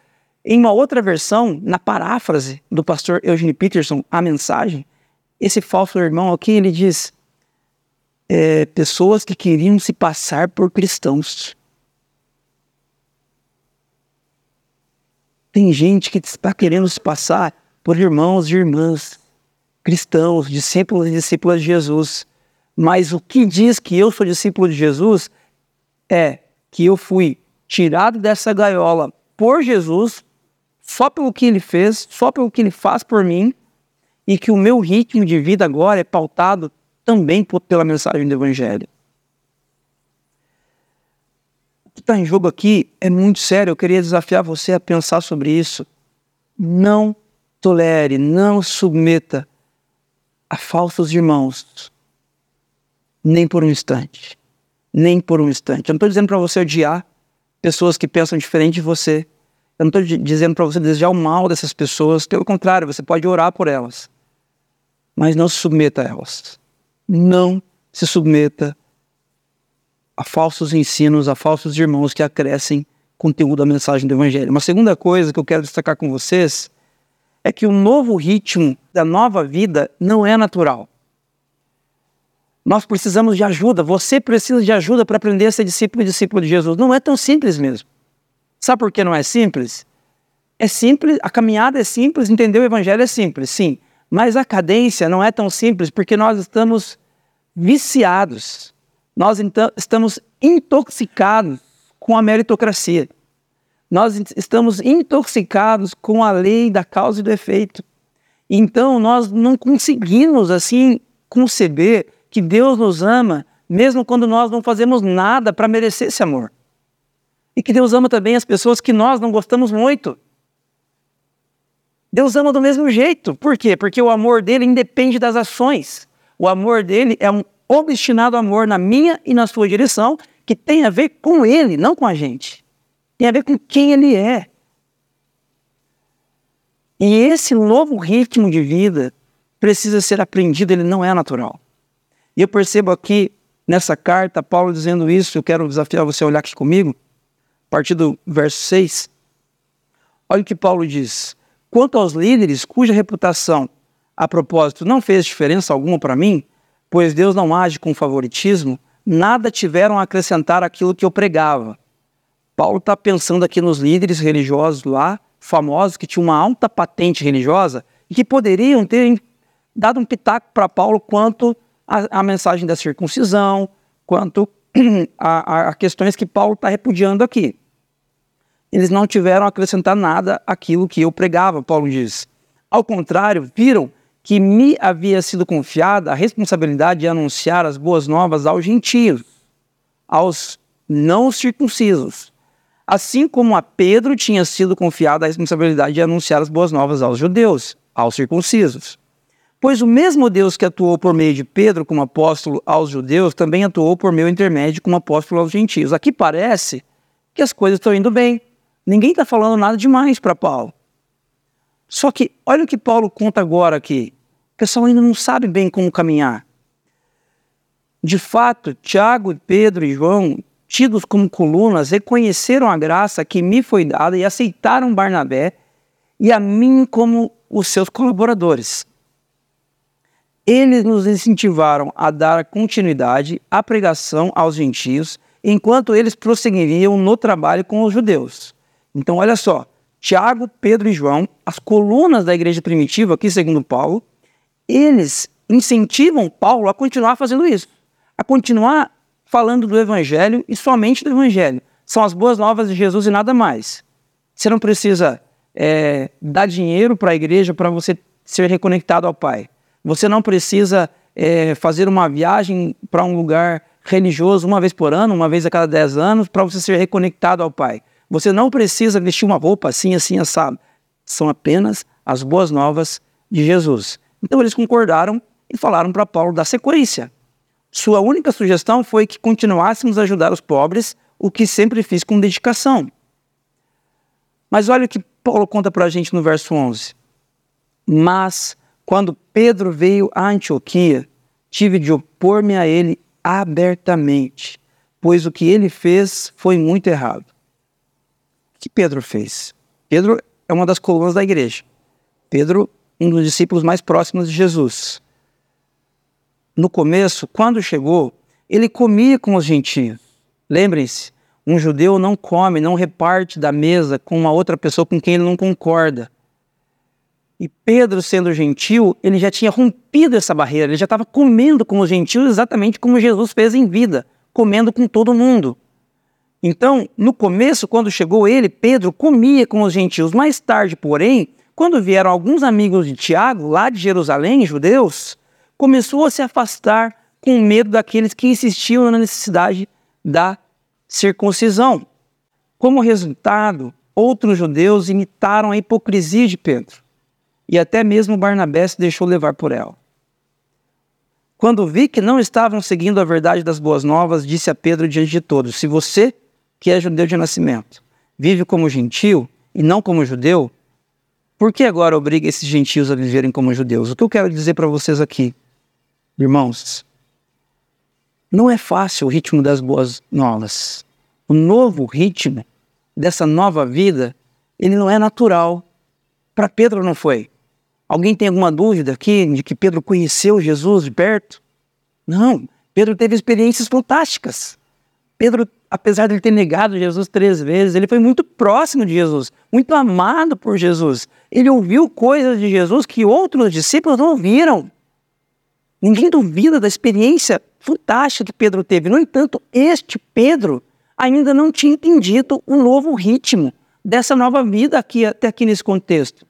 Em uma outra versão, na paráfrase do pastor Eugene Peterson, a mensagem, esse falso irmão aqui, ele diz: é, pessoas que queriam se passar por cristãos. Tem gente que está querendo se passar por irmãos e irmãs, cristãos, discípulos e discípulas de Jesus. Mas o que diz que eu sou discípulo de Jesus é que eu fui tirado dessa gaiola por Jesus, só pelo que ele fez, só pelo que ele faz por mim, e que o meu ritmo de vida agora é pautado também pela mensagem do Evangelho. O que está em jogo aqui é muito sério. Eu queria desafiar você a pensar sobre isso. Não tolere, não submeta a falsos irmãos, nem por um instante. Nem por um instante. Eu não estou dizendo para você odiar pessoas que pensam diferente de você. Eu não estou dizendo para você desejar o mal dessas pessoas. Pelo contrário, você pode orar por elas. Mas não se submeta a elas não se submeta a falsos ensinos, a falsos irmãos que acrescem conteúdo à mensagem do Evangelho. Uma segunda coisa que eu quero destacar com vocês é que o novo ritmo da nova vida não é natural. Nós precisamos de ajuda, você precisa de ajuda para aprender a ser discípulo e discípulo de Jesus. Não é tão simples mesmo. Sabe por que não é simples? É simples, a caminhada é simples, entender o Evangelho é simples, sim. Mas a cadência não é tão simples porque nós estamos viciados, nós então estamos intoxicados com a meritocracia. Nós estamos intoxicados com a lei da causa e do efeito. Então nós não conseguimos assim conceber que Deus nos ama mesmo quando nós não fazemos nada para merecer esse amor. E que Deus ama também as pessoas que nós não gostamos muito. Deus ama do mesmo jeito. Por quê? Porque o amor dele independe das ações. O amor dele é um obstinado amor na minha e na sua direção, que tem a ver com ele, não com a gente. Tem a ver com quem ele é. E esse novo ritmo de vida precisa ser aprendido, ele não é natural. E eu percebo aqui nessa carta, Paulo dizendo isso, eu quero desafiar você a olhar aqui comigo, a partir do verso 6. Olha o que Paulo diz: Quanto aos líderes cuja reputação, a propósito, não fez diferença alguma para mim, pois Deus não age com favoritismo, nada tiveram a acrescentar aquilo que eu pregava. Paulo está pensando aqui nos líderes religiosos lá, famosos, que tinham uma alta patente religiosa e que poderiam ter dado um pitaco para Paulo quanto à mensagem da circuncisão, quanto a, questões que Paulo está repudiando aqui. Eles não tiveram a acrescentar nada àquilo que eu pregava, Paulo diz. Ao contrário, viram que me havia sido confiada a responsabilidade de anunciar as boas novas aos gentios, aos não circuncisos, assim como a Pedro tinha sido confiada a responsabilidade de anunciar as boas novas aos judeus, aos circuncisos. Pois o mesmo Deus que atuou por meio de Pedro como apóstolo aos judeus, também atuou por meio intermédio como apóstolo aos gentios. Aqui parece que as coisas estão indo bem. Ninguém está falando nada demais para Paulo. Só que olha o que Paulo conta agora aqui. O pessoal ainda não sabe bem como caminhar. De fato, Tiago, Pedro e João, tidos como colunas, reconheceram a graça que me foi dada e aceitaram Barnabé e a mim como os seus colaboradores. Eles nos incentivaram a dar continuidade à pregação aos gentios, enquanto eles prosseguiriam no trabalho com os judeus. Então, olha só, Tiago, Pedro e João, as colunas da igreja primitiva, aqui segundo Paulo, eles incentivam Paulo a continuar fazendo isso, a continuar falando do evangelho e somente do evangelho. São as boas novas de Jesus e nada mais. Você não precisa é, dar dinheiro para a igreja para você ser reconectado ao Pai. Você não precisa é, fazer uma viagem para um lugar religioso uma vez por ano, uma vez a cada dez anos, para você ser reconectado ao Pai. Você não precisa vestir uma roupa assim, assim, assado. São apenas as boas novas de Jesus. Então eles concordaram e falaram para Paulo da sequência. Sua única sugestão foi que continuássemos a ajudar os pobres, o que sempre fiz com dedicação. Mas olha o que Paulo conta para a gente no verso 11. Mas, quando Pedro veio a Antioquia, tive de opor-me a ele abertamente, pois o que ele fez foi muito errado que Pedro fez? Pedro é uma das colunas da igreja. Pedro, um dos discípulos mais próximos de Jesus. No começo, quando chegou, ele comia com os gentios. Lembrem-se, um judeu não come, não reparte da mesa com uma outra pessoa com quem ele não concorda. E Pedro, sendo gentil, ele já tinha rompido essa barreira, ele já estava comendo com os gentios exatamente como Jesus fez em vida, comendo com todo mundo. Então, no começo, quando chegou ele, Pedro comia com os gentios. Mais tarde, porém, quando vieram alguns amigos de Tiago, lá de Jerusalém, judeus, começou a se afastar com medo daqueles que insistiam na necessidade da circuncisão. Como resultado, outros judeus imitaram a hipocrisia de Pedro, e até mesmo Barnabé se deixou levar por ela. Quando vi que não estavam seguindo a verdade das boas novas, disse a Pedro diante de todos: Se você que é judeu de nascimento, vive como gentil e não como judeu, por que agora obriga esses gentios a viverem como judeus? O que eu quero dizer para vocês aqui, irmãos, não é fácil o ritmo das boas novas. O novo ritmo dessa nova vida, ele não é natural. Para Pedro não foi. Alguém tem alguma dúvida aqui de que Pedro conheceu Jesus de perto? Não, Pedro teve experiências fantásticas. Pedro apesar de ele ter negado Jesus três vezes, ele foi muito próximo de Jesus, muito amado por Jesus. Ele ouviu coisas de Jesus que outros discípulos não ouviram. Ninguém duvida da experiência fantástica que Pedro teve. No entanto, este Pedro ainda não tinha entendido o novo ritmo dessa nova vida aqui, até aqui nesse contexto.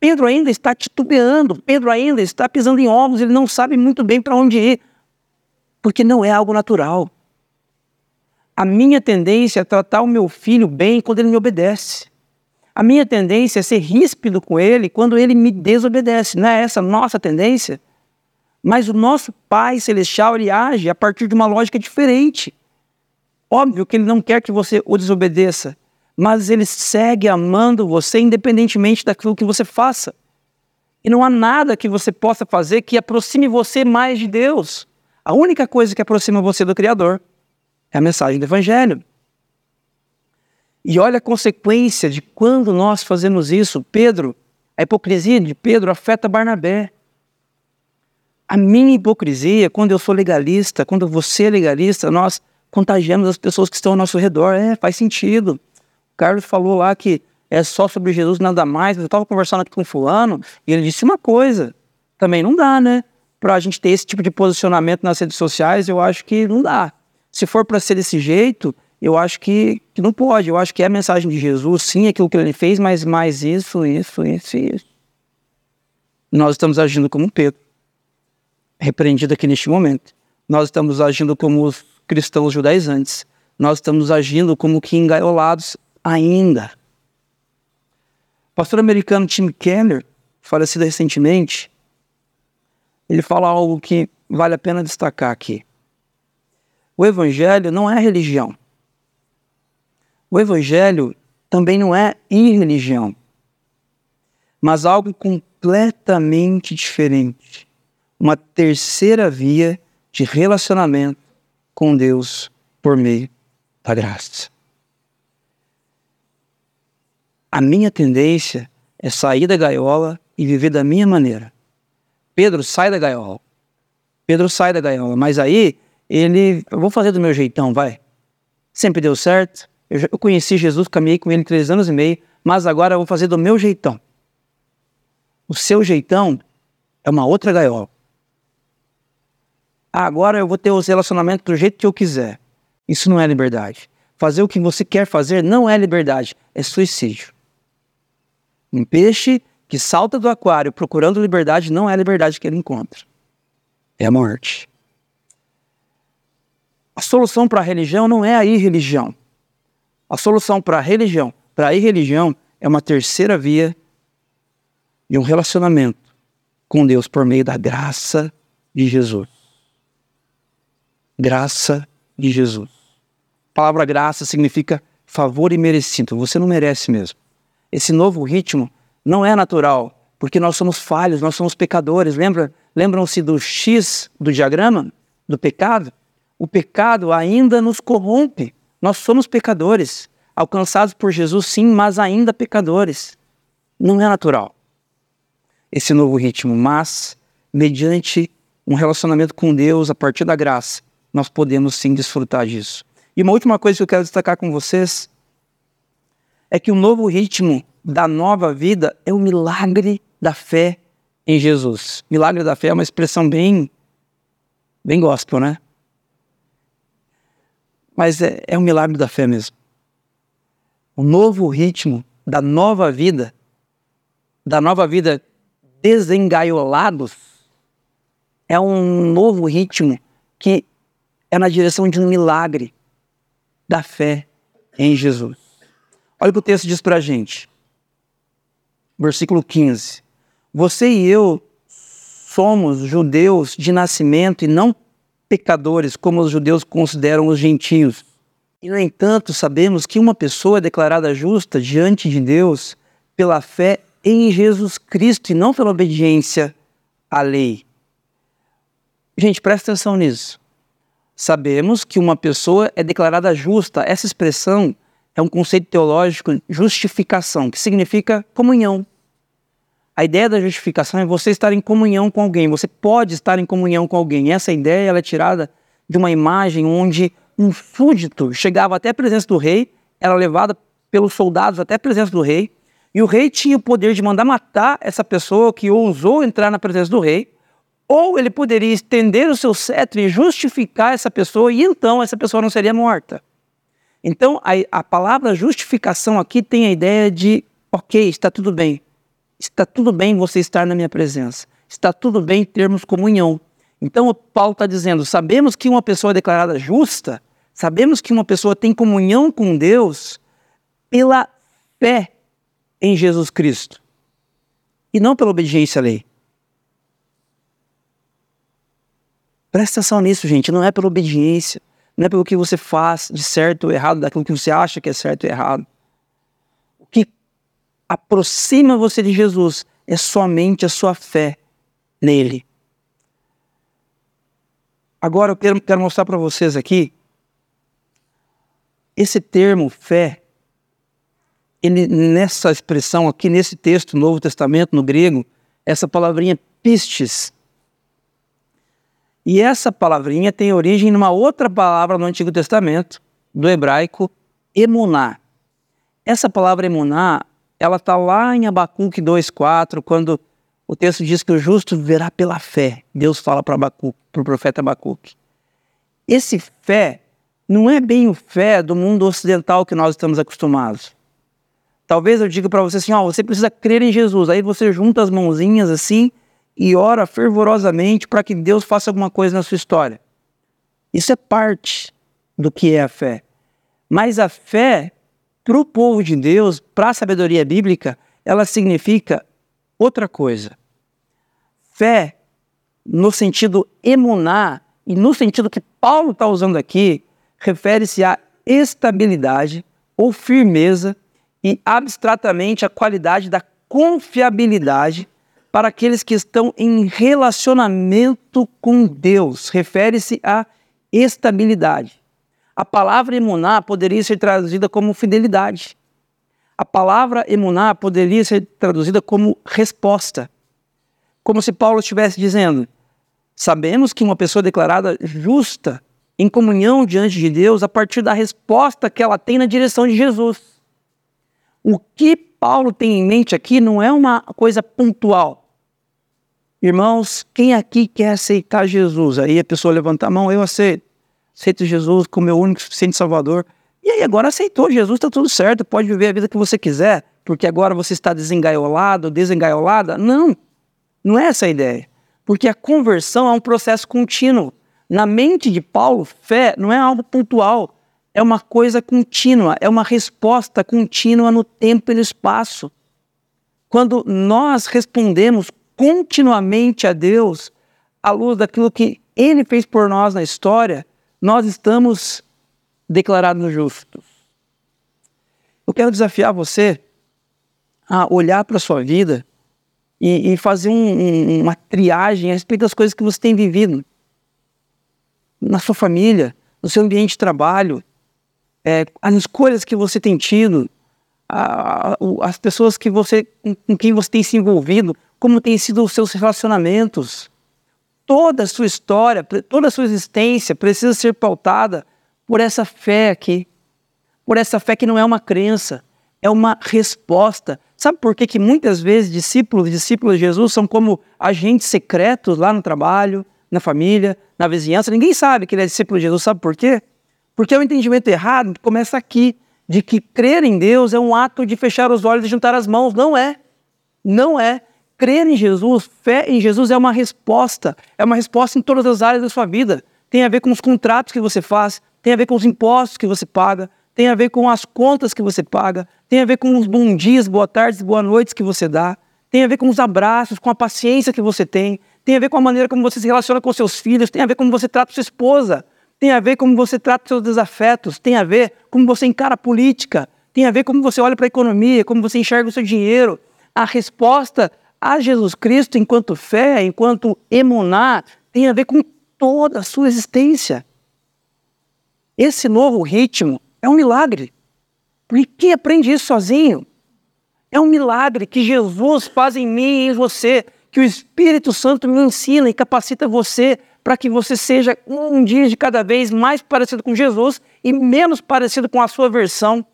Pedro ainda está titubeando, Pedro ainda está pisando em ovos, ele não sabe muito bem para onde ir. porque não é algo natural. A minha tendência é tratar o meu filho bem quando ele me obedece. A minha tendência é ser ríspido com ele quando ele me desobedece. Não é essa a nossa tendência? Mas o nosso Pai Celestial ele age a partir de uma lógica diferente. Óbvio que ele não quer que você o desobedeça, mas ele segue amando você independentemente daquilo que você faça. E não há nada que você possa fazer que aproxime você mais de Deus. A única coisa que aproxima você do Criador é a mensagem do Evangelho. E olha a consequência de quando nós fazemos isso. Pedro, a hipocrisia de Pedro afeta Barnabé. A minha hipocrisia, quando eu sou legalista, quando você é legalista, nós contagiamos as pessoas que estão ao nosso redor. É, faz sentido. O Carlos falou lá que é só sobre Jesus, nada mais. Eu estava conversando aqui com fulano e ele disse uma coisa. Também não dá, né? Para a gente ter esse tipo de posicionamento nas redes sociais, eu acho que não dá. Se for para ser desse jeito, eu acho que, que não pode. Eu acho que é a mensagem de Jesus, sim, aquilo que ele fez, mas mais isso, isso, isso isso. Nós estamos agindo como Pedro, repreendido aqui neste momento. Nós estamos agindo como os cristãos judaizantes. Nós estamos agindo como que engaiolados ainda. O pastor americano Tim Keller, falecido recentemente, ele fala algo que vale a pena destacar aqui. O Evangelho não é religião. O Evangelho também não é irreligião, mas algo completamente diferente. Uma terceira via de relacionamento com Deus por meio da graça. A minha tendência é sair da gaiola e viver da minha maneira. Pedro sai da gaiola. Pedro sai da gaiola, mas aí ele, eu vou fazer do meu jeitão, vai. Sempre deu certo. Eu, eu conheci Jesus, caminhei com ele três anos e meio, mas agora eu vou fazer do meu jeitão. O seu jeitão é uma outra gaiola. Agora eu vou ter os relacionamentos do jeito que eu quiser. Isso não é liberdade. Fazer o que você quer fazer não é liberdade, é suicídio. Um peixe que salta do aquário procurando liberdade não é a liberdade que ele encontra. É a morte. A solução para a religião não é a irreligião. A solução para a religião, para a irreligião, é uma terceira via de um relacionamento com Deus por meio da graça de Jesus. Graça de Jesus. A palavra graça significa favor e merecido. Você não merece mesmo. Esse novo ritmo não é natural, porque nós somos falhos, nós somos pecadores. Lembra? Lembram-se do X do diagrama do pecado? o pecado ainda nos corrompe. Nós somos pecadores, alcançados por Jesus, sim, mas ainda pecadores. Não é natural esse novo ritmo, mas mediante um relacionamento com Deus a partir da graça, nós podemos sim desfrutar disso. E uma última coisa que eu quero destacar com vocês é que o novo ritmo da nova vida é o milagre da fé em Jesus. Milagre da fé é uma expressão bem bem gospel, né? Mas é, é um milagre da fé mesmo. O novo ritmo da nova vida, da nova vida desengaiolados, é um novo ritmo que é na direção de um milagre da fé em Jesus. Olha o que o texto diz para a gente. Versículo 15. Você e eu somos judeus de nascimento e não pecadores, como os judeus consideram os gentios. E, no entanto, sabemos que uma pessoa é declarada justa diante de Deus pela fé em Jesus Cristo e não pela obediência à lei. Gente, presta atenção nisso. Sabemos que uma pessoa é declarada justa. Essa expressão é um conceito teológico, justificação, que significa comunhão. A ideia da justificação é você estar em comunhão com alguém. Você pode estar em comunhão com alguém. Essa ideia ela é tirada de uma imagem onde um súdito chegava até a presença do rei, era levado pelos soldados até a presença do rei, e o rei tinha o poder de mandar matar essa pessoa que ousou entrar na presença do rei, ou ele poderia estender o seu cetro e justificar essa pessoa, e então essa pessoa não seria morta. Então, a, a palavra justificação aqui tem a ideia de, ok, está tudo bem, Está tudo bem você estar na minha presença. Está tudo bem termos comunhão. Então, Paulo está dizendo: sabemos que uma pessoa é declarada justa, sabemos que uma pessoa tem comunhão com Deus pela fé em Jesus Cristo e não pela obediência à lei. Presta atenção nisso, gente. Não é pela obediência, não é pelo que você faz de certo ou errado, daquilo que você acha que é certo ou errado. O que aproxima você de Jesus é somente a sua fé nele. Agora eu quero, quero mostrar para vocês aqui esse termo fé. Ele, nessa expressão aqui, nesse texto, Novo Testamento, no grego, essa palavrinha pistes. E essa palavrinha tem origem numa outra palavra no Antigo Testamento, do hebraico emuná. Essa palavra emuná, ela está lá em Abacuque 2,4, quando o texto diz que o justo verá pela fé. Deus fala para o pro profeta Abacuque. Esse fé não é bem o fé do mundo ocidental que nós estamos acostumados. Talvez eu diga para você assim, ó, você precisa crer em Jesus. Aí você junta as mãozinhas assim e ora fervorosamente para que Deus faça alguma coisa na sua história. Isso é parte do que é a fé. Mas a fé, para o povo de Deus, para a sabedoria bíblica, ela significa outra coisa fé, no sentido emunar, e no sentido que Paulo está usando aqui, refere-se à estabilidade ou firmeza e abstratamente à qualidade da confiabilidade para aqueles que estão em relacionamento com Deus. Refere-se à estabilidade. A palavra emunar poderia ser traduzida como fidelidade. A palavra emunar poderia ser traduzida como resposta como se Paulo estivesse dizendo: sabemos que uma pessoa declarada justa, em comunhão diante de Deus, a partir da resposta que ela tem na direção de Jesus. O que Paulo tem em mente aqui não é uma coisa pontual. Irmãos, quem aqui quer aceitar Jesus? Aí a pessoa levanta a mão, eu aceito. Aceito Jesus como meu único suficiente Salvador. E aí agora aceitou Jesus, está tudo certo, pode viver a vida que você quiser, porque agora você está desengaiolado, desengaiolada. Não. Não é essa a ideia. Porque a conversão é um processo contínuo. Na mente de Paulo, fé não é algo pontual, é uma coisa contínua, é uma resposta contínua no tempo e no espaço. Quando nós respondemos continuamente a Deus, à luz daquilo que Ele fez por nós na história, nós estamos declarados justos. Eu quero desafiar você a olhar para a sua vida e, e fazer um, um, uma triagem a respeito das coisas que você tem vivido na sua família, no seu ambiente de trabalho, é, as escolhas que você tem tido, a, a, as pessoas que você, com quem você tem se envolvido, como têm sido os seus relacionamentos. Toda a sua história, toda a sua existência precisa ser pautada por essa fé aqui, por essa fé que não é uma crença, é uma resposta Sabe por que, que muitas vezes discípulos e discípulos de Jesus são como agentes secretos lá no trabalho, na família, na vizinhança? Ninguém sabe que ele é discípulo de Jesus. Sabe por quê? Porque o entendimento errado começa aqui, de que crer em Deus é um ato de fechar os olhos e juntar as mãos. Não é. Não é. Crer em Jesus, fé em Jesus é uma resposta. É uma resposta em todas as áreas da sua vida. Tem a ver com os contratos que você faz, tem a ver com os impostos que você paga, tem a ver com as contas que você paga, tem a ver com os bons dias, boa tardes, boa noites que você dá, tem a ver com os abraços, com a paciência que você tem, tem a ver com a maneira como você se relaciona com seus filhos, tem a ver como você trata sua esposa, tem a ver como você trata seus desafetos, tem a ver como você encara a política, tem a ver como você olha para a economia, como você enxerga o seu dinheiro. A resposta a Jesus Cristo enquanto fé, enquanto emuná, tem a ver com toda a sua existência. Esse novo ritmo é um milagre. Porque quem aprende isso sozinho? É um milagre que Jesus faz em mim e em você, que o Espírito Santo me ensina e capacita você para que você seja um dia de cada vez mais parecido com Jesus e menos parecido com a sua versão.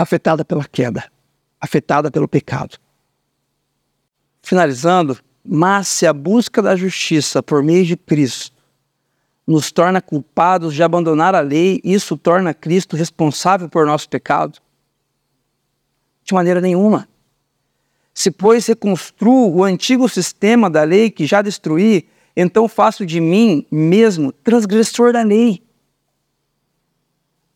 Afetada pela queda, afetada pelo pecado. Finalizando, mas se a busca da justiça por meio de Cristo nos torna culpados de abandonar a lei, isso torna Cristo responsável por nosso pecado? De maneira nenhuma. Se, pois, reconstruo o antigo sistema da lei que já destruí, então faço de mim mesmo transgressor da lei.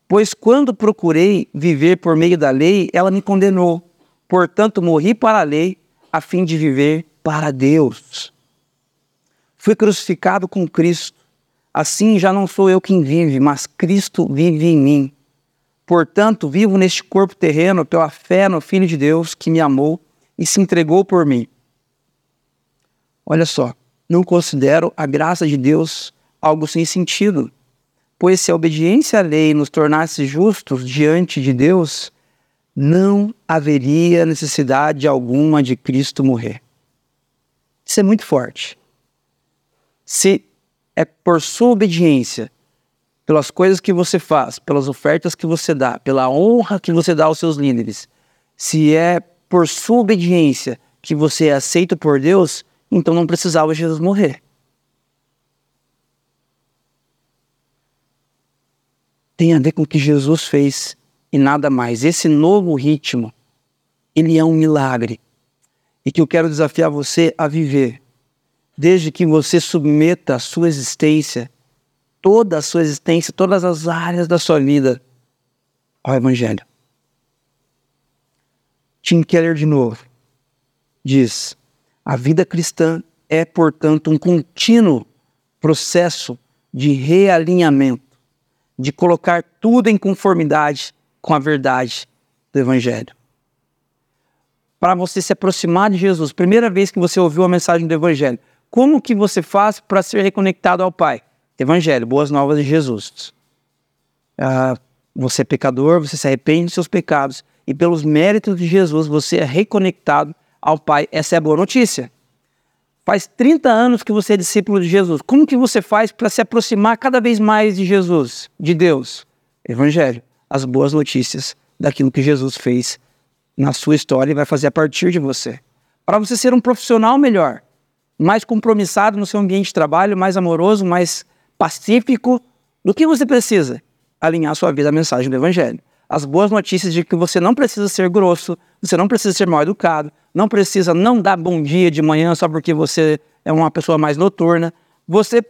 Pois quando procurei viver por meio da lei, ela me condenou. Portanto, morri para a lei, a fim de viver para Deus. Fui crucificado com Cristo. Assim já não sou eu quem vive, mas Cristo vive em mim. Portanto, vivo neste corpo terreno pela fé no Filho de Deus que me amou e se entregou por mim. Olha só, não considero a graça de Deus algo sem sentido, pois se a obediência à lei nos tornasse justos diante de Deus, não haveria necessidade alguma de Cristo morrer. Isso é muito forte. Se é por sua obediência, pelas coisas que você faz, pelas ofertas que você dá, pela honra que você dá aos seus líderes, se é por sua obediência que você é aceito por Deus, então não precisava Jesus morrer. Tem a ver com o que Jesus fez e nada mais. Esse novo ritmo, ele é um milagre. E que eu quero desafiar você a viver, desde que você submeta a sua existência, toda a sua existência, todas as áreas da sua vida ao Evangelho. Tim Keller de novo diz: a vida cristã é, portanto, um contínuo processo de realinhamento, de colocar tudo em conformidade com a verdade do Evangelho. Para você se aproximar de Jesus, primeira vez que você ouviu a mensagem do Evangelho, como que você faz para ser reconectado ao Pai? Evangelho, boas novas de Jesus. Ah, você é pecador, você se arrepende dos seus pecados e pelos méritos de Jesus você é reconectado ao Pai. Essa é a boa notícia. Faz 30 anos que você é discípulo de Jesus. Como que você faz para se aproximar cada vez mais de Jesus, de Deus? Evangelho, as boas notícias daquilo que Jesus fez na sua história e vai fazer a partir de você. Para você ser um profissional melhor, mais compromissado no seu ambiente de trabalho, mais amoroso, mais pacífico, do que você precisa? Alinhar sua vida à mensagem do Evangelho as boas notícias de que você não precisa ser grosso, você não precisa ser mal educado, não precisa não dar bom dia de manhã só porque você é uma pessoa mais noturna. Você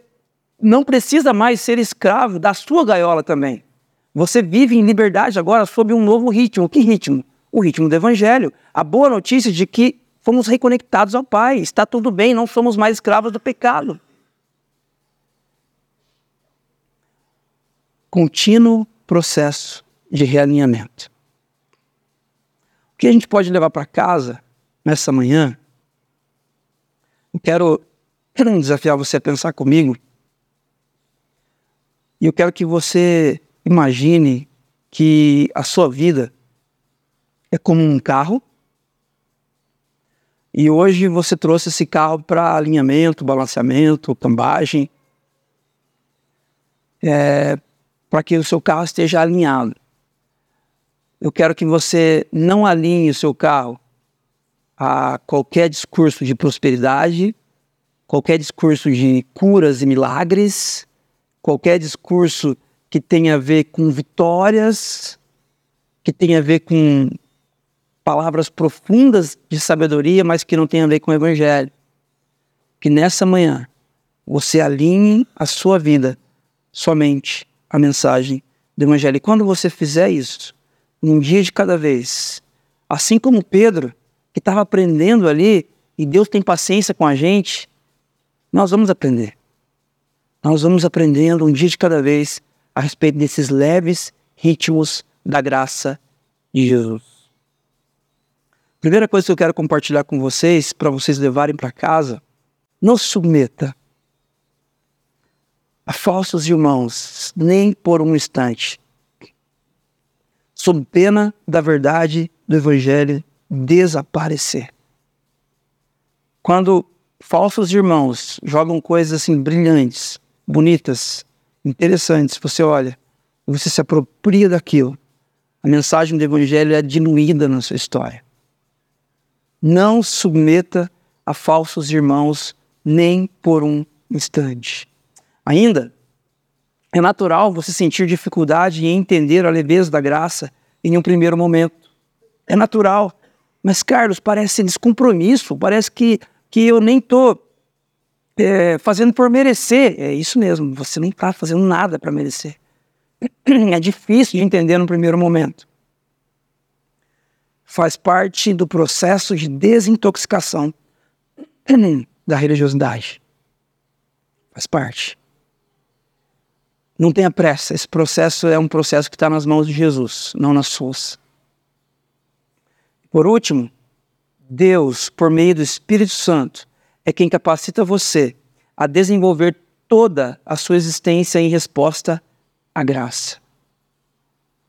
não precisa mais ser escravo da sua gaiola também. Você vive em liberdade agora sob um novo ritmo. Que ritmo? O ritmo do Evangelho. A boa notícia de que fomos reconectados ao Pai. Está tudo bem, não somos mais escravos do pecado. Contínuo processo de realinhamento. O que a gente pode levar para casa nessa manhã? Eu quero, desafiar você a pensar comigo. E eu quero que você imagine que a sua vida é como um carro. E hoje você trouxe esse carro para alinhamento, balanceamento, cambagem, é, para que o seu carro esteja alinhado eu quero que você não alinhe o seu carro a qualquer discurso de prosperidade, qualquer discurso de curas e milagres, qualquer discurso que tenha a ver com vitórias, que tenha a ver com palavras profundas de sabedoria, mas que não tenha a ver com o evangelho. Que nessa manhã você alinhe a sua vida somente à mensagem do evangelho. E quando você fizer isso, um dia de cada vez. Assim como Pedro, que estava aprendendo ali, e Deus tem paciência com a gente, nós vamos aprender. Nós vamos aprendendo um dia de cada vez a respeito desses leves ritmos da graça de Jesus. Primeira coisa que eu quero compartilhar com vocês, para vocês levarem para casa, não se submeta a falsos irmãos, nem por um instante sob pena da verdade do Evangelho desaparecer. Quando falsos irmãos jogam coisas assim brilhantes, bonitas, interessantes, você olha, você se apropria daquilo. A mensagem do Evangelho é diluída na sua história. Não submeta a falsos irmãos nem por um instante. Ainda, é natural você sentir dificuldade em entender a leveza da graça em um primeiro momento. É natural. Mas, Carlos, parece descompromisso, parece que, que eu nem estou é, fazendo por merecer. É isso mesmo, você não está fazendo nada para merecer. É difícil de entender no primeiro momento. Faz parte do processo de desintoxicação da religiosidade. Faz parte. Não tenha pressa, esse processo é um processo que está nas mãos de Jesus, não nas suas. Por último, Deus, por meio do Espírito Santo, é quem capacita você a desenvolver toda a sua existência em resposta à graça.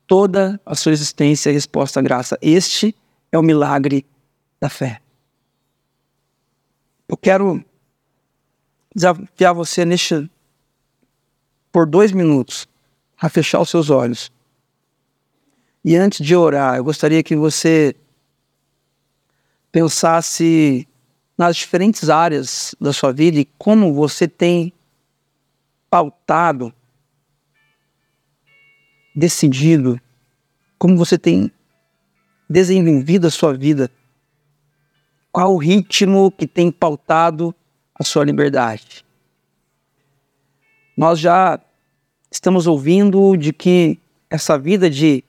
Toda a sua existência em resposta à graça. Este é o milagre da fé. Eu quero desafiar você neste, por dois minutos a fechar os seus olhos. E antes de orar, eu gostaria que você pensasse nas diferentes áreas da sua vida e como você tem pautado, decidido, como você tem desenvolvido a sua vida, qual o ritmo que tem pautado a sua liberdade. Nós já estamos ouvindo de que essa vida de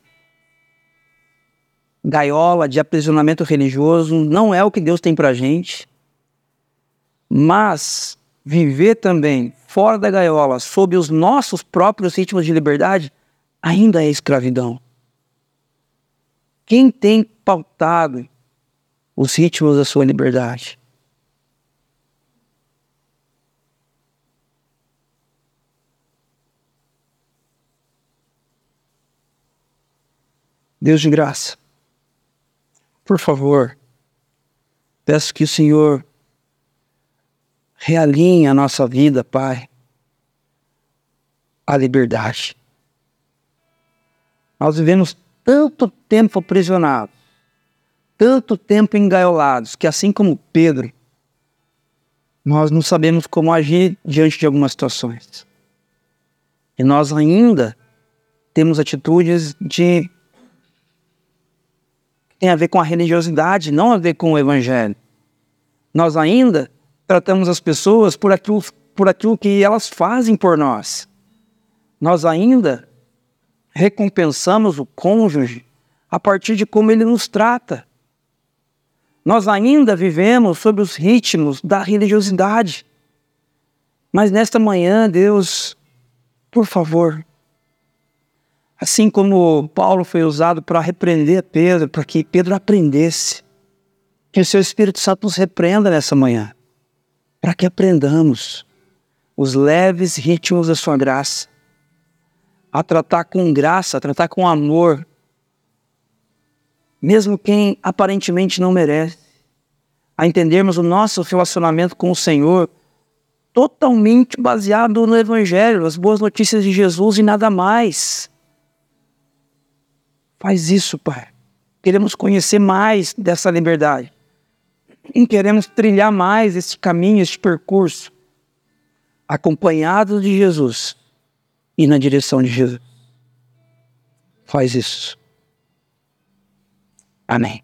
gaiola, de aprisionamento religioso, não é o que Deus tem para a gente. Mas viver também fora da gaiola, sob os nossos próprios ritmos de liberdade, ainda é escravidão. Quem tem pautado os ritmos da sua liberdade? Deus de graça, por favor, peço que o Senhor realinhe a nossa vida, Pai, à liberdade. Nós vivemos tanto tempo aprisionados, tanto tempo engaiolados, que assim como Pedro, nós não sabemos como agir diante de algumas situações. E nós ainda temos atitudes de tem a ver com a religiosidade, não a ver com o evangelho. Nós ainda tratamos as pessoas por aquilo, por aquilo que elas fazem por nós. Nós ainda recompensamos o cônjuge a partir de como ele nos trata. Nós ainda vivemos sob os ritmos da religiosidade. Mas nesta manhã, Deus, por favor, assim como Paulo foi usado para repreender Pedro, para que Pedro aprendesse, que o seu Espírito Santo nos repreenda nessa manhã para que aprendamos os leves ritmos da sua graça, a tratar com graça, a tratar com amor, mesmo quem aparentemente não merece, a entendermos o nosso relacionamento com o Senhor totalmente baseado no Evangelho, as boas notícias de Jesus e nada mais. Faz isso, Pai. Queremos conhecer mais dessa liberdade em queremos trilhar mais esse caminho, esse percurso, acompanhado de Jesus e na direção de Jesus. Faz isso. Amém.